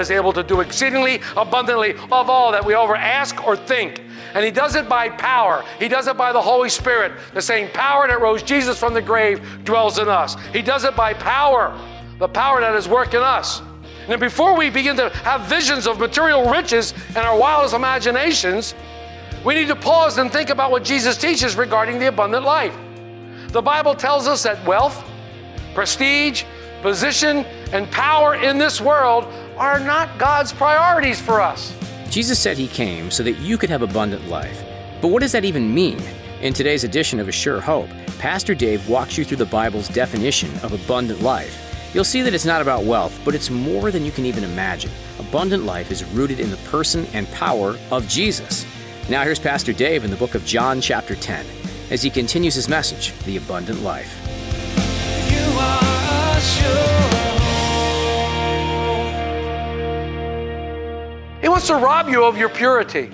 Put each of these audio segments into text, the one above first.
Is able to do exceedingly abundantly of all that we over ask or think. And He does it by power. He does it by the Holy Spirit. The same power that rose Jesus from the grave dwells in us. He does it by power, the power that is working us. And before we begin to have visions of material riches and our wildest imaginations, we need to pause and think about what Jesus teaches regarding the abundant life. The Bible tells us that wealth, prestige, position, and power in this world are not God's priorities for us. Jesus said he came so that you could have abundant life. But what does that even mean? In today's edition of A Sure Hope, Pastor Dave walks you through the Bible's definition of abundant life. You'll see that it's not about wealth, but it's more than you can even imagine. Abundant life is rooted in the person and power of Jesus. Now here's Pastor Dave in the book of John, chapter 10, as he continues his message, The Abundant Life. He wants to rob you of your purity.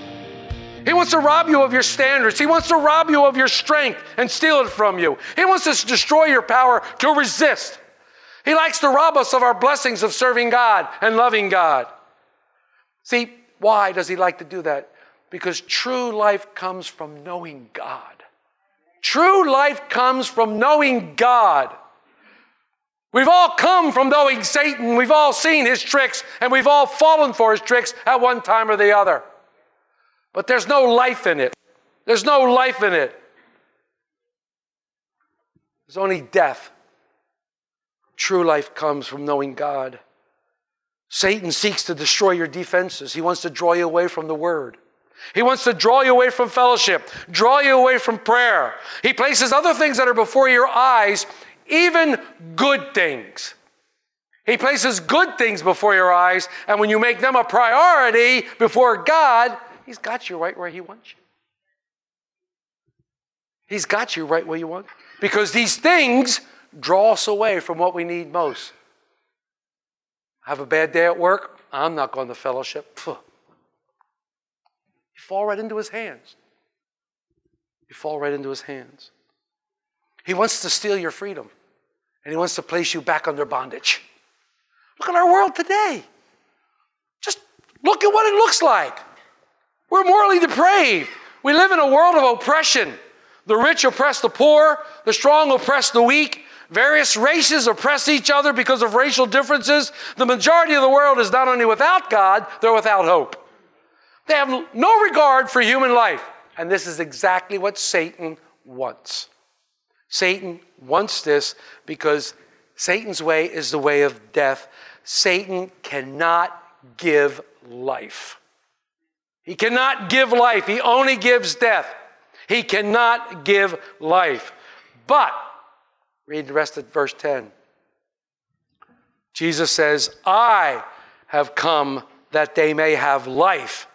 He wants to rob you of your standards. He wants to rob you of your strength and steal it from you. He wants to destroy your power to resist. He likes to rob us of our blessings of serving God and loving God. See, why does he like to do that? Because true life comes from knowing God. True life comes from knowing God. We've all come from knowing Satan. We've all seen his tricks and we've all fallen for his tricks at one time or the other. But there's no life in it. There's no life in it. There's only death. True life comes from knowing God. Satan seeks to destroy your defenses. He wants to draw you away from the Word. He wants to draw you away from fellowship, draw you away from prayer. He places other things that are before your eyes, even good things. He places good things before your eyes, and when you make them a priority before God, He's got you right where He wants you. He's got you right where you want. Because these things draw us away from what we need most. Have a bad day at work? I'm not going to fellowship. Phew. You fall right into his hands. You fall right into his hands. He wants to steal your freedom, and he wants to place you back under bondage. Look at our world today. Just look at what it looks like. We're morally depraved. We live in a world of oppression. The rich oppress the poor, the strong oppress the weak. Various races oppress each other because of racial differences. The majority of the world is not only without God, they're without hope. They have no regard for human life. And this is exactly what Satan wants. Satan wants this because Satan's way is the way of death. Satan cannot give life. He cannot give life, he only gives death. He cannot give life. But, read the rest of verse 10. Jesus says, I have come that they may have life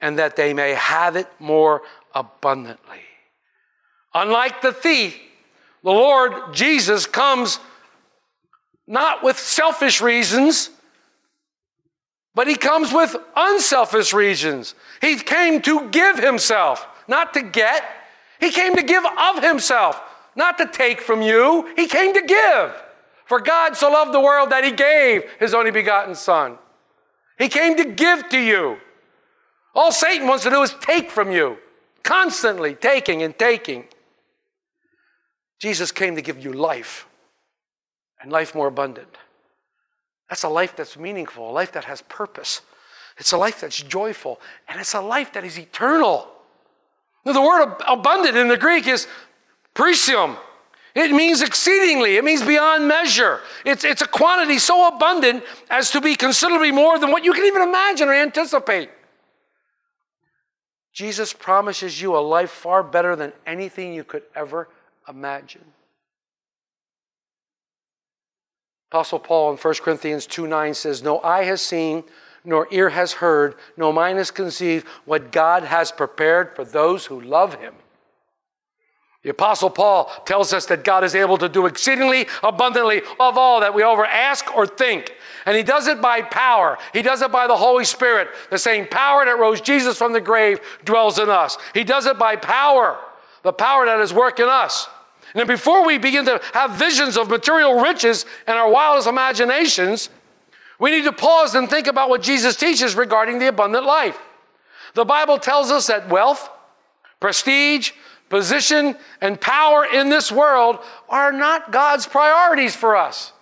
and that they may have it more abundantly. Unlike the thief, the Lord Jesus comes not with selfish reasons, but he comes with unselfish reasons. He came to give himself, not to get. He came to give of himself, not to take from you. He came to give. For God so loved the world that he gave his only begotten Son. He came to give to you. All Satan wants to do is take from you, constantly taking and taking. Jesus came to give you life and life more abundant. That's a life that's meaningful, a life that has purpose. It's a life that's joyful, and it's a life that is eternal. Now, the word ab- abundant in the Greek is presium. It means exceedingly, it means beyond measure. It's, it's a quantity so abundant as to be considerably more than what you can even imagine or anticipate. Jesus promises you a life far better than anything you could ever imagine. Apostle Paul in 1 Corinthians 2 9 says, No eye has seen, nor ear has heard, no mind has conceived what God has prepared for those who love him. The Apostle Paul tells us that God is able to do exceedingly abundantly of all that we ever ask or think. And he does it by power. He does it by the Holy Spirit. The same power that rose Jesus from the grave dwells in us. He does it by power, the power that is working us. And before we begin to have visions of material riches and our wildest imaginations, we need to pause and think about what Jesus teaches regarding the abundant life. The Bible tells us that wealth, prestige, position, and power in this world are not God's priorities for us.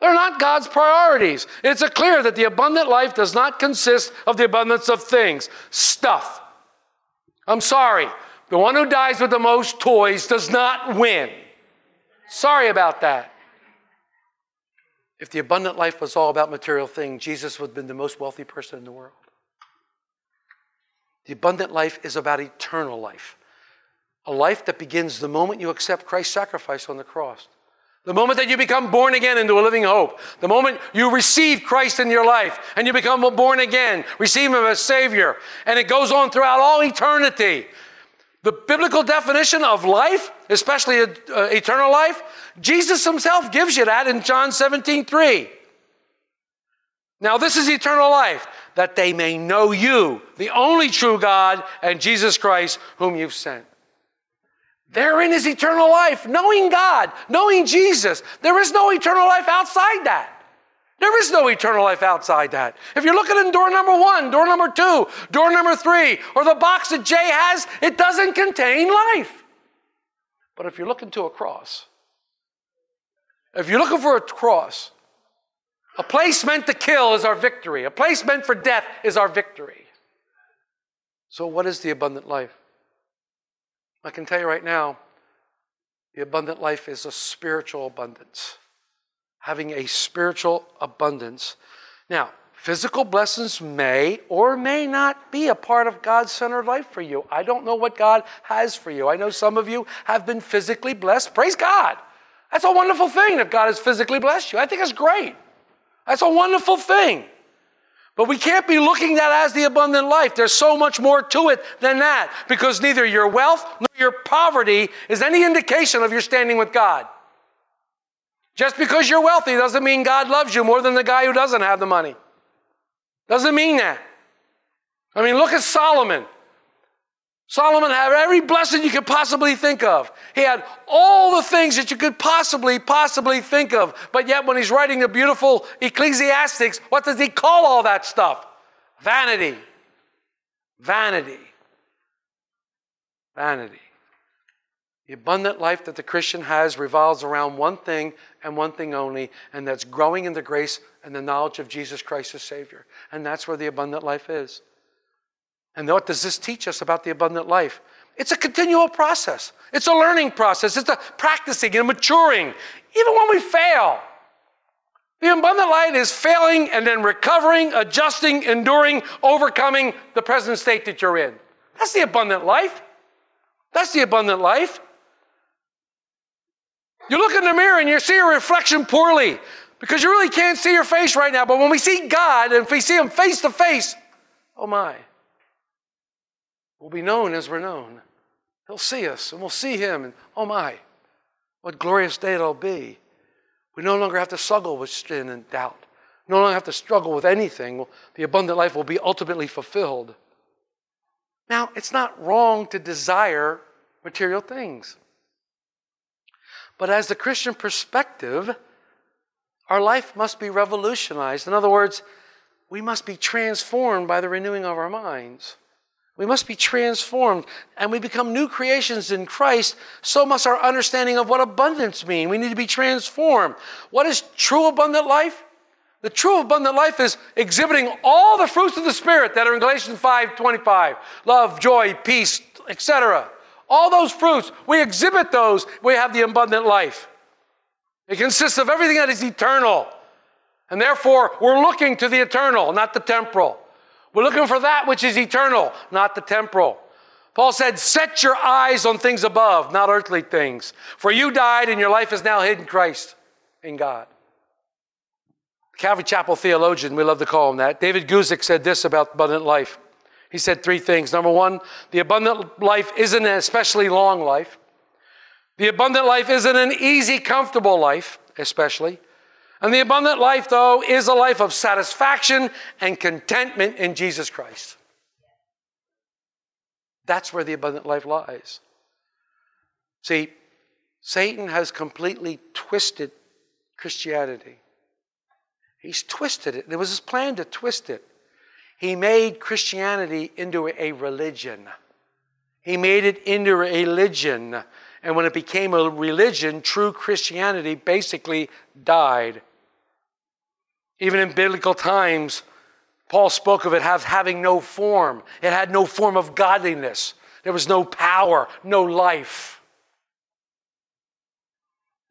They're not God's priorities. It's a clear that the abundant life does not consist of the abundance of things, stuff. I'm sorry. The one who dies with the most toys does not win. Sorry about that. If the abundant life was all about material things, Jesus would have been the most wealthy person in the world. The abundant life is about eternal life, a life that begins the moment you accept Christ's sacrifice on the cross. The moment that you become born again into a living hope, the moment you receive Christ in your life and you become born again, receive Him as Savior, and it goes on throughout all eternity. The biblical definition of life, especially uh, eternal life, Jesus Himself gives you that in John 17 3. Now, this is eternal life, that they may know you, the only true God, and Jesus Christ, whom you've sent. Therein is eternal life, knowing God, knowing Jesus. There is no eternal life outside that. There is no eternal life outside that. If you're looking in door number one, door number two, door number three, or the box that Jay has, it doesn't contain life. But if you're looking to a cross, if you're looking for a cross, a place meant to kill is our victory. A place meant for death is our victory. So, what is the abundant life? I can tell you right now, the abundant life is a spiritual abundance. Having a spiritual abundance. Now, physical blessings may or may not be a part of God's centered life for you. I don't know what God has for you. I know some of you have been physically blessed. Praise God. That's a wonderful thing if God has physically blessed you. I think it's great. That's a wonderful thing. But we can't be looking at that as the abundant life. There's so much more to it than that because neither your wealth nor your poverty is any indication of your standing with God. Just because you're wealthy doesn't mean God loves you more than the guy who doesn't have the money. Doesn't mean that. I mean, look at Solomon. Solomon had every blessing you could possibly think of. He had all the things that you could possibly, possibly think of. But yet, when he's writing the beautiful Ecclesiastes, what does he call all that stuff? Vanity. Vanity. Vanity. The abundant life that the Christian has revolves around one thing and one thing only, and that's growing in the grace and the knowledge of Jesus Christ as Savior. And that's where the abundant life is. And what does this teach us about the abundant life? It's a continual process. It's a learning process. It's a practicing and maturing, even when we fail. The abundant life is failing and then recovering, adjusting, enduring, overcoming the present state that you're in. That's the abundant life. That's the abundant life. You look in the mirror and you see your reflection poorly because you really can't see your face right now. But when we see God and if we see Him face to face, oh my we'll be known as we're known. He'll see us and we'll see him, and oh my, what glorious day it'll be. We no longer have to struggle with sin and doubt. No longer have to struggle with anything. The abundant life will be ultimately fulfilled. Now, it's not wrong to desire material things. But as the Christian perspective, our life must be revolutionized. In other words, we must be transformed by the renewing of our minds. We must be transformed and we become new creations in Christ. So must our understanding of what abundance means. We need to be transformed. What is true abundant life? The true abundant life is exhibiting all the fruits of the Spirit that are in Galatians 5 25 love, joy, peace, etc. All those fruits, we exhibit those, we have the abundant life. It consists of everything that is eternal. And therefore, we're looking to the eternal, not the temporal. We're looking for that which is eternal, not the temporal. Paul said, Set your eyes on things above, not earthly things. For you died, and your life is now hid in Christ, in God. Calvary Chapel theologian, we love to call him that. David Guzik said this about abundant life. He said three things. Number one, the abundant life isn't an especially long life. The abundant life isn't an easy, comfortable life, especially. And the abundant life, though, is a life of satisfaction and contentment in Jesus Christ. That's where the abundant life lies. See, Satan has completely twisted Christianity. He's twisted it. It was his plan to twist it. He made Christianity into a religion. He made it into a religion. And when it became a religion, true Christianity basically died. Even in biblical times, Paul spoke of it as having no form. It had no form of godliness. There was no power, no life.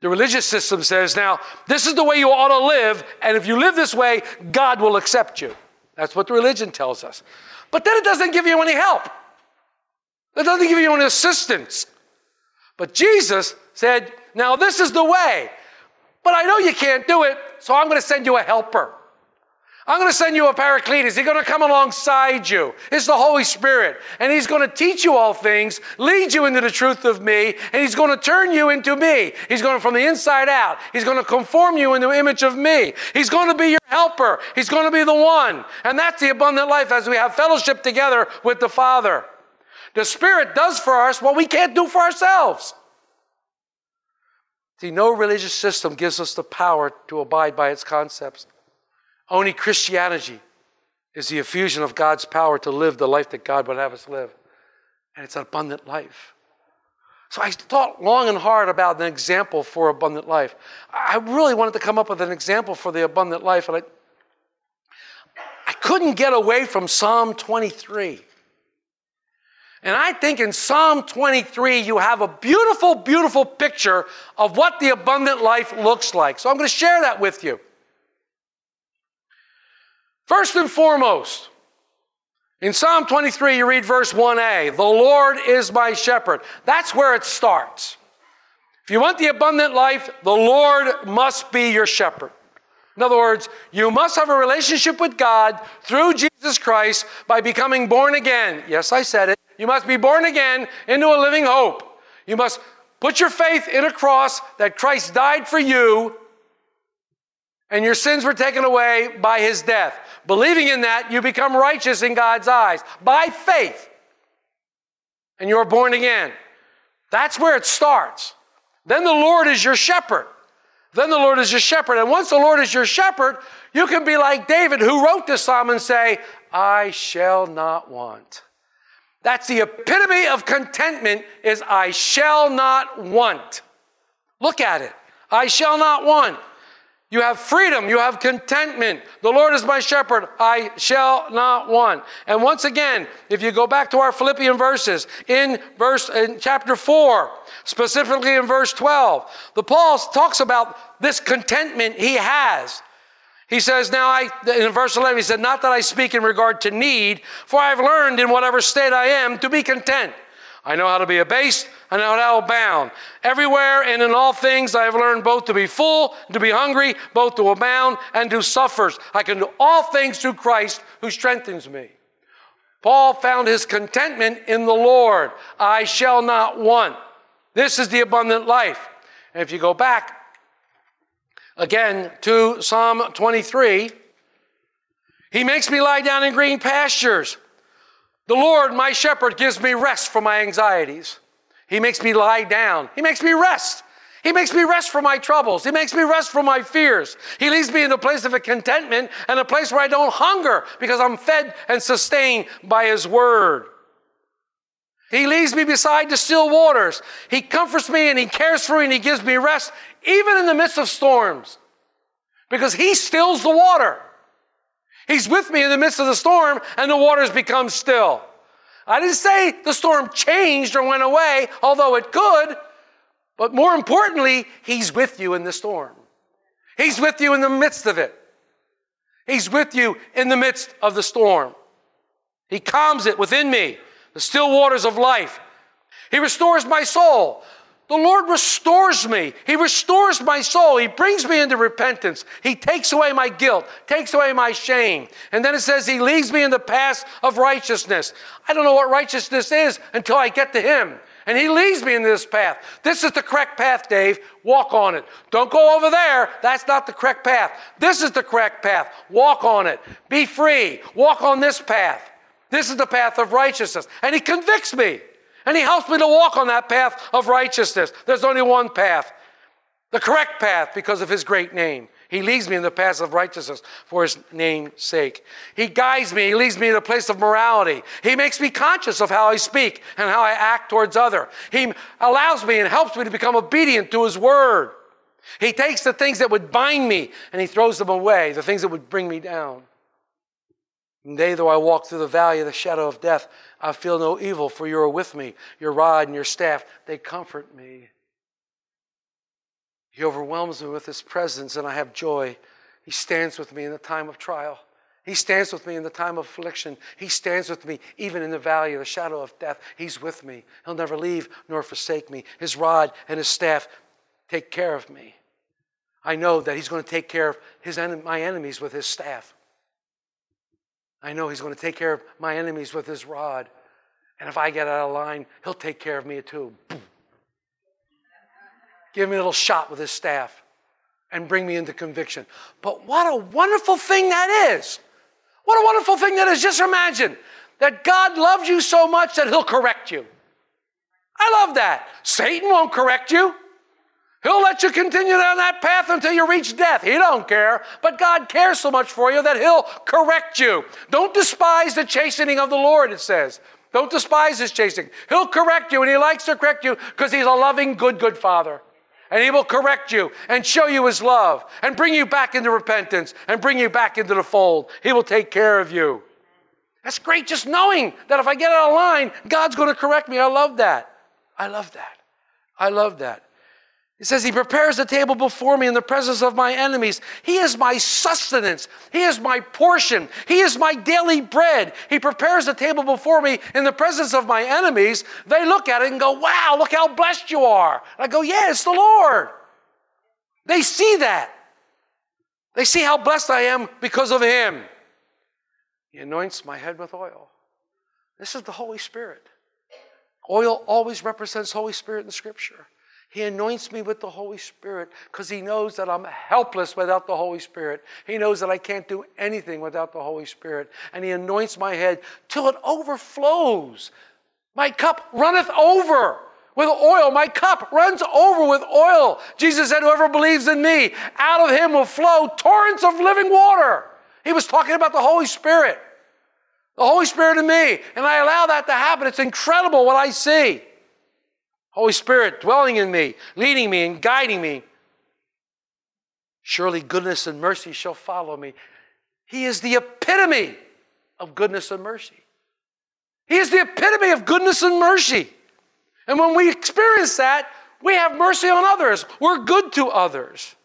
The religious system says, now, this is the way you ought to live, and if you live this way, God will accept you. That's what the religion tells us. But then it doesn't give you any help, it doesn't give you any assistance. But Jesus said, now, this is the way, but I know you can't do it, so I'm going to send you a helper. I'm going to send you a parakletos. He's going to come alongside you. It's the Holy Spirit. And He's going to teach you all things, lead you into the truth of me, and He's going to turn you into me. He's going to, from the inside out, He's going to conform you in the image of me. He's going to be your helper. He's going to be the one. And that's the abundant life as we have fellowship together with the Father. The Spirit does for us what we can't do for ourselves. See, no religious system gives us the power to abide by its concepts. Only Christianity is the effusion of God's power to live the life that God would have us live. And it's an abundant life. So I thought long and hard about an example for abundant life. I really wanted to come up with an example for the abundant life, and I, I couldn't get away from Psalm 23. And I think in Psalm 23, you have a beautiful, beautiful picture of what the abundant life looks like. So I'm going to share that with you. First and foremost, in Psalm 23, you read verse 1a The Lord is my shepherd. That's where it starts. If you want the abundant life, the Lord must be your shepherd. In other words, you must have a relationship with God through Jesus Christ by becoming born again. Yes, I said it. You must be born again into a living hope. You must put your faith in a cross that Christ died for you and your sins were taken away by his death. Believing in that, you become righteous in God's eyes by faith. And you're born again. That's where it starts. Then the Lord is your shepherd. Then the Lord is your shepherd. And once the Lord is your shepherd, you can be like David, who wrote this psalm and say, I shall not want. That's the epitome of contentment is I shall not want. Look at it. I shall not want. You have freedom. You have contentment. The Lord is my shepherd. I shall not want. And once again, if you go back to our Philippian verses in verse, in chapter four, specifically in verse 12, the Paul talks about this contentment he has. He says, now I, in verse 11, he said, not that I speak in regard to need, for I have learned in whatever state I am to be content. I know how to be abased. Know how to abound. Everywhere and in all things I have learned both to be full, and to be hungry, both to abound and to suffer. I can do all things through Christ who strengthens me. Paul found his contentment in the Lord. I shall not want. This is the abundant life. And if you go back again to Psalm 23, he makes me lie down in green pastures. The Lord, my shepherd, gives me rest from my anxieties. He makes me lie down. He makes me rest. He makes me rest from my troubles. He makes me rest from my fears. He leads me in a place of a contentment and a place where I don't hunger because I'm fed and sustained by His Word. He leads me beside the still waters. He comforts me and He cares for me and He gives me rest even in the midst of storms because He stills the water. He's with me in the midst of the storm and the waters become still. I didn't say the storm changed or went away, although it could, but more importantly, He's with you in the storm. He's with you in the midst of it. He's with you in the midst of the storm. He calms it within me, the still waters of life. He restores my soul. The Lord restores me. He restores my soul. He brings me into repentance. He takes away my guilt, takes away my shame. And then it says, He leads me in the path of righteousness. I don't know what righteousness is until I get to Him. And He leads me in this path. This is the correct path, Dave. Walk on it. Don't go over there. That's not the correct path. This is the correct path. Walk on it. Be free. Walk on this path. This is the path of righteousness. And He convicts me. And he helps me to walk on that path of righteousness. There's only one path, the correct path because of his great name. He leads me in the path of righteousness for his name's sake. He guides me. He leads me in a place of morality. He makes me conscious of how I speak and how I act towards other. He allows me and helps me to become obedient to his word. He takes the things that would bind me and he throws them away, the things that would bring me down. And they, though I walk through the valley of the shadow of death, I feel no evil, for you are with me. Your rod and your staff, they comfort me. He overwhelms me with his presence, and I have joy. He stands with me in the time of trial. He stands with me in the time of affliction. He stands with me even in the valley of the shadow of death. He's with me. He'll never leave nor forsake me. His rod and his staff take care of me. I know that he's going to take care of his, my enemies with his staff. I know He's going to take care of my enemies with His rod. And if I get out of line, He'll take care of me too. Give me a little shot with His staff and bring me into conviction. But what a wonderful thing that is! What a wonderful thing that is. Just imagine that God loves you so much that He'll correct you. I love that. Satan won't correct you. He'll let you continue down that path until you reach death. He don't care. But God cares so much for you that he'll correct you. Don't despise the chastening of the Lord, it says. Don't despise his chastening. He'll correct you, and he likes to correct you because he's a loving, good, good father. And he will correct you and show you his love and bring you back into repentance and bring you back into the fold. He will take care of you. That's great just knowing that if I get out of line, God's going to correct me. I love that. I love that. I love that. It says, He prepares the table before me in the presence of my enemies. He is my sustenance. He is my portion. He is my daily bread. He prepares the table before me in the presence of my enemies. They look at it and go, Wow, look how blessed you are. And I go, Yeah, it's the Lord. They see that. They see how blessed I am because of Him. He anoints my head with oil. This is the Holy Spirit. Oil always represents Holy Spirit in Scripture. He anoints me with the Holy Spirit because He knows that I'm helpless without the Holy Spirit. He knows that I can't do anything without the Holy Spirit. And He anoints my head till it overflows. My cup runneth over with oil. My cup runs over with oil. Jesus said, Whoever believes in me, out of him will flow torrents of living water. He was talking about the Holy Spirit. The Holy Spirit in me. And I allow that to happen. It's incredible what I see. Holy Spirit dwelling in me, leading me and guiding me. Surely goodness and mercy shall follow me. He is the epitome of goodness and mercy. He is the epitome of goodness and mercy. And when we experience that, we have mercy on others. We're good to others.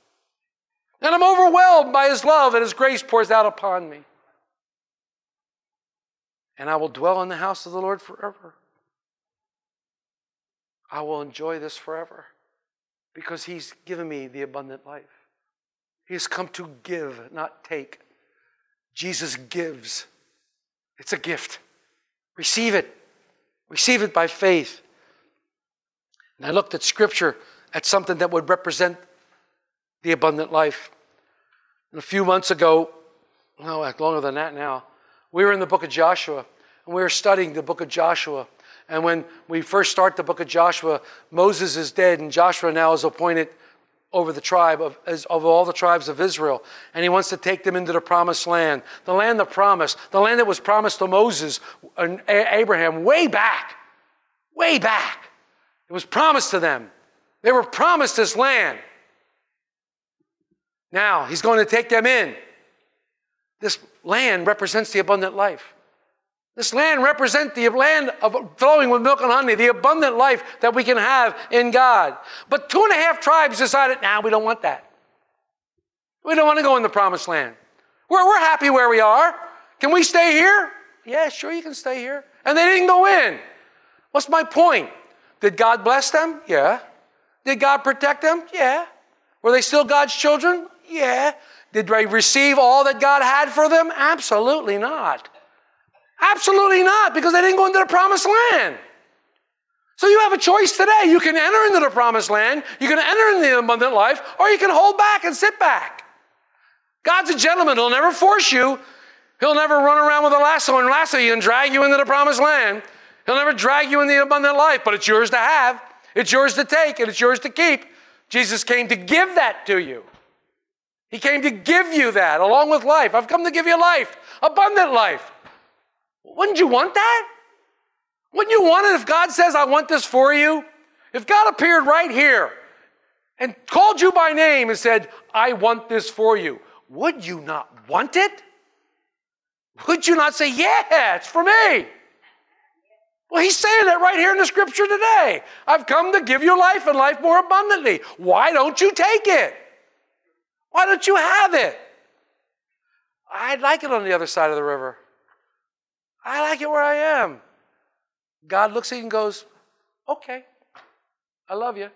And I'm overwhelmed by His love and His grace pours out upon me. And I will dwell in the house of the Lord forever. I will enjoy this forever because He's given me the abundant life. He has come to give, not take. Jesus gives. It's a gift. Receive it. Receive it by faith. And I looked at Scripture at something that would represent the abundant life. And a few months ago, no, longer than that now, we were in the book of Joshua, and we were studying the book of Joshua. And when we first start the book of Joshua, Moses is dead, and Joshua now is appointed over the tribe of, as, of all the tribes of Israel. And he wants to take them into the promised land, the land of promise, the land that was promised to Moses and Abraham way back, way back. It was promised to them. They were promised this land. Now he's going to take them in. This land represents the abundant life. This land represents the land of flowing with milk and honey, the abundant life that we can have in God. But two and a half tribes decided, now nah, we don't want that. We don't want to go in the promised land. We're, we're happy where we are. Can we stay here? Yeah, sure, you can stay here. And they didn't go in. What's my point? Did God bless them? Yeah. Did God protect them? Yeah. Were they still God's children? Yeah. Did they receive all that God had for them? Absolutely not. Absolutely not, because they didn't go into the promised land. So you have a choice today. You can enter into the promised land, you can enter into the abundant life, or you can hold back and sit back. God's a gentleman. He'll never force you. He'll never run around with a lasso and lasso you and drag you into the promised land. He'll never drag you in the abundant life, but it's yours to have. It's yours to take, and it's yours to keep. Jesus came to give that to you. He came to give you that along with life. I've come to give you life, abundant life. Wouldn't you want that? Wouldn't you want it if God says, I want this for you? If God appeared right here and called you by name and said, I want this for you, would you not want it? Would you not say, Yeah, it's for me? Well, he's saying that right here in the scripture today. I've come to give you life and life more abundantly. Why don't you take it? Why don't you have it? I'd like it on the other side of the river. I like it where I am. God looks at you and goes, Okay, I love you,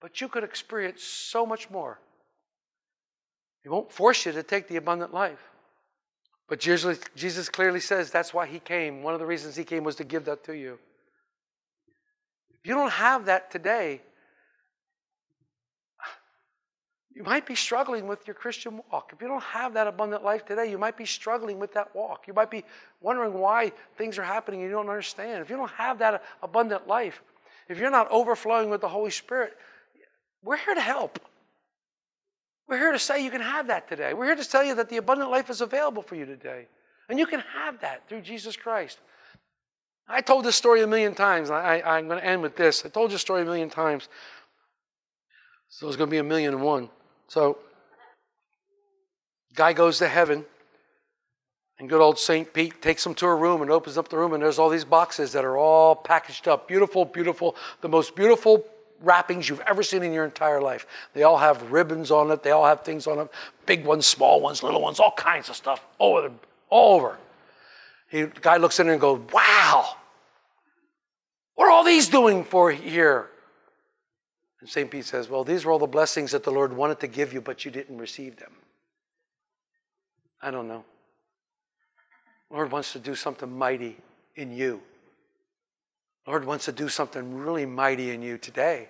but you could experience so much more. He won't force you to take the abundant life. But Jesus, clearly says that's why he came. One of the reasons he came was to give that to you. If you don't have that today, you might be struggling with your Christian walk. If you don't have that abundant life today, you might be struggling with that walk. You might be wondering why things are happening and you don't understand. If you don't have that abundant life, if you're not overflowing with the Holy Spirit, we're here to help. We're here to say you can have that today. We're here to tell you that the abundant life is available for you today. And you can have that through Jesus Christ. I told this story a million times. I, am going to end with this. I told this story a million times. So it's going to be a million and one. So, guy goes to heaven, and good old St. Pete takes him to a room and opens up the room, and there's all these boxes that are all packaged up. Beautiful, beautiful, the most beautiful wrappings you've ever seen in your entire life. They all have ribbons on it, they all have things on them big ones, small ones, little ones, all kinds of stuff all over. All over. He, the guy looks in there and goes, Wow, what are all these doing for here? And St. Pete says, Well, these are all the blessings that the Lord wanted to give you, but you didn't receive them. I don't know. Lord wants to do something mighty in you. Lord wants to do something really mighty in you today.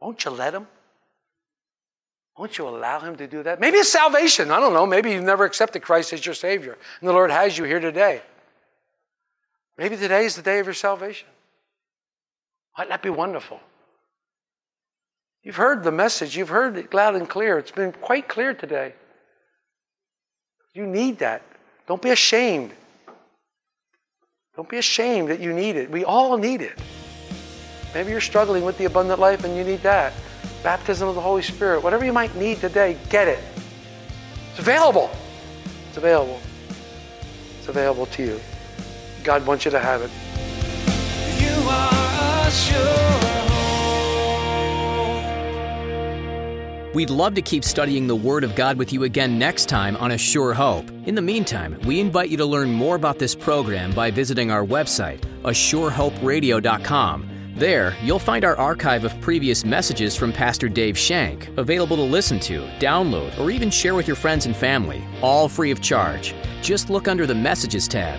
Won't you let Him? Won't you allow Him to do that? Maybe it's salvation. I don't know. Maybe you've never accepted Christ as your Savior, and the Lord has you here today. Maybe today is the day of your salvation. Might that be wonderful? You've heard the message, you've heard it loud and clear. It's been quite clear today. You need that. Don't be ashamed. Don't be ashamed that you need it. We all need it. Maybe you're struggling with the abundant life and you need that. Baptism of the Holy Spirit. Whatever you might need today, get it. It's available. It's available. It's available to you. God wants you to have it. You are a We'd love to keep studying the Word of God with you again next time on A Sure Hope. In the meantime, we invite you to learn more about this program by visiting our website, asurehoperadio.com. There, you'll find our archive of previous messages from Pastor Dave Shank, available to listen to, download, or even share with your friends and family, all free of charge. Just look under the Messages tab.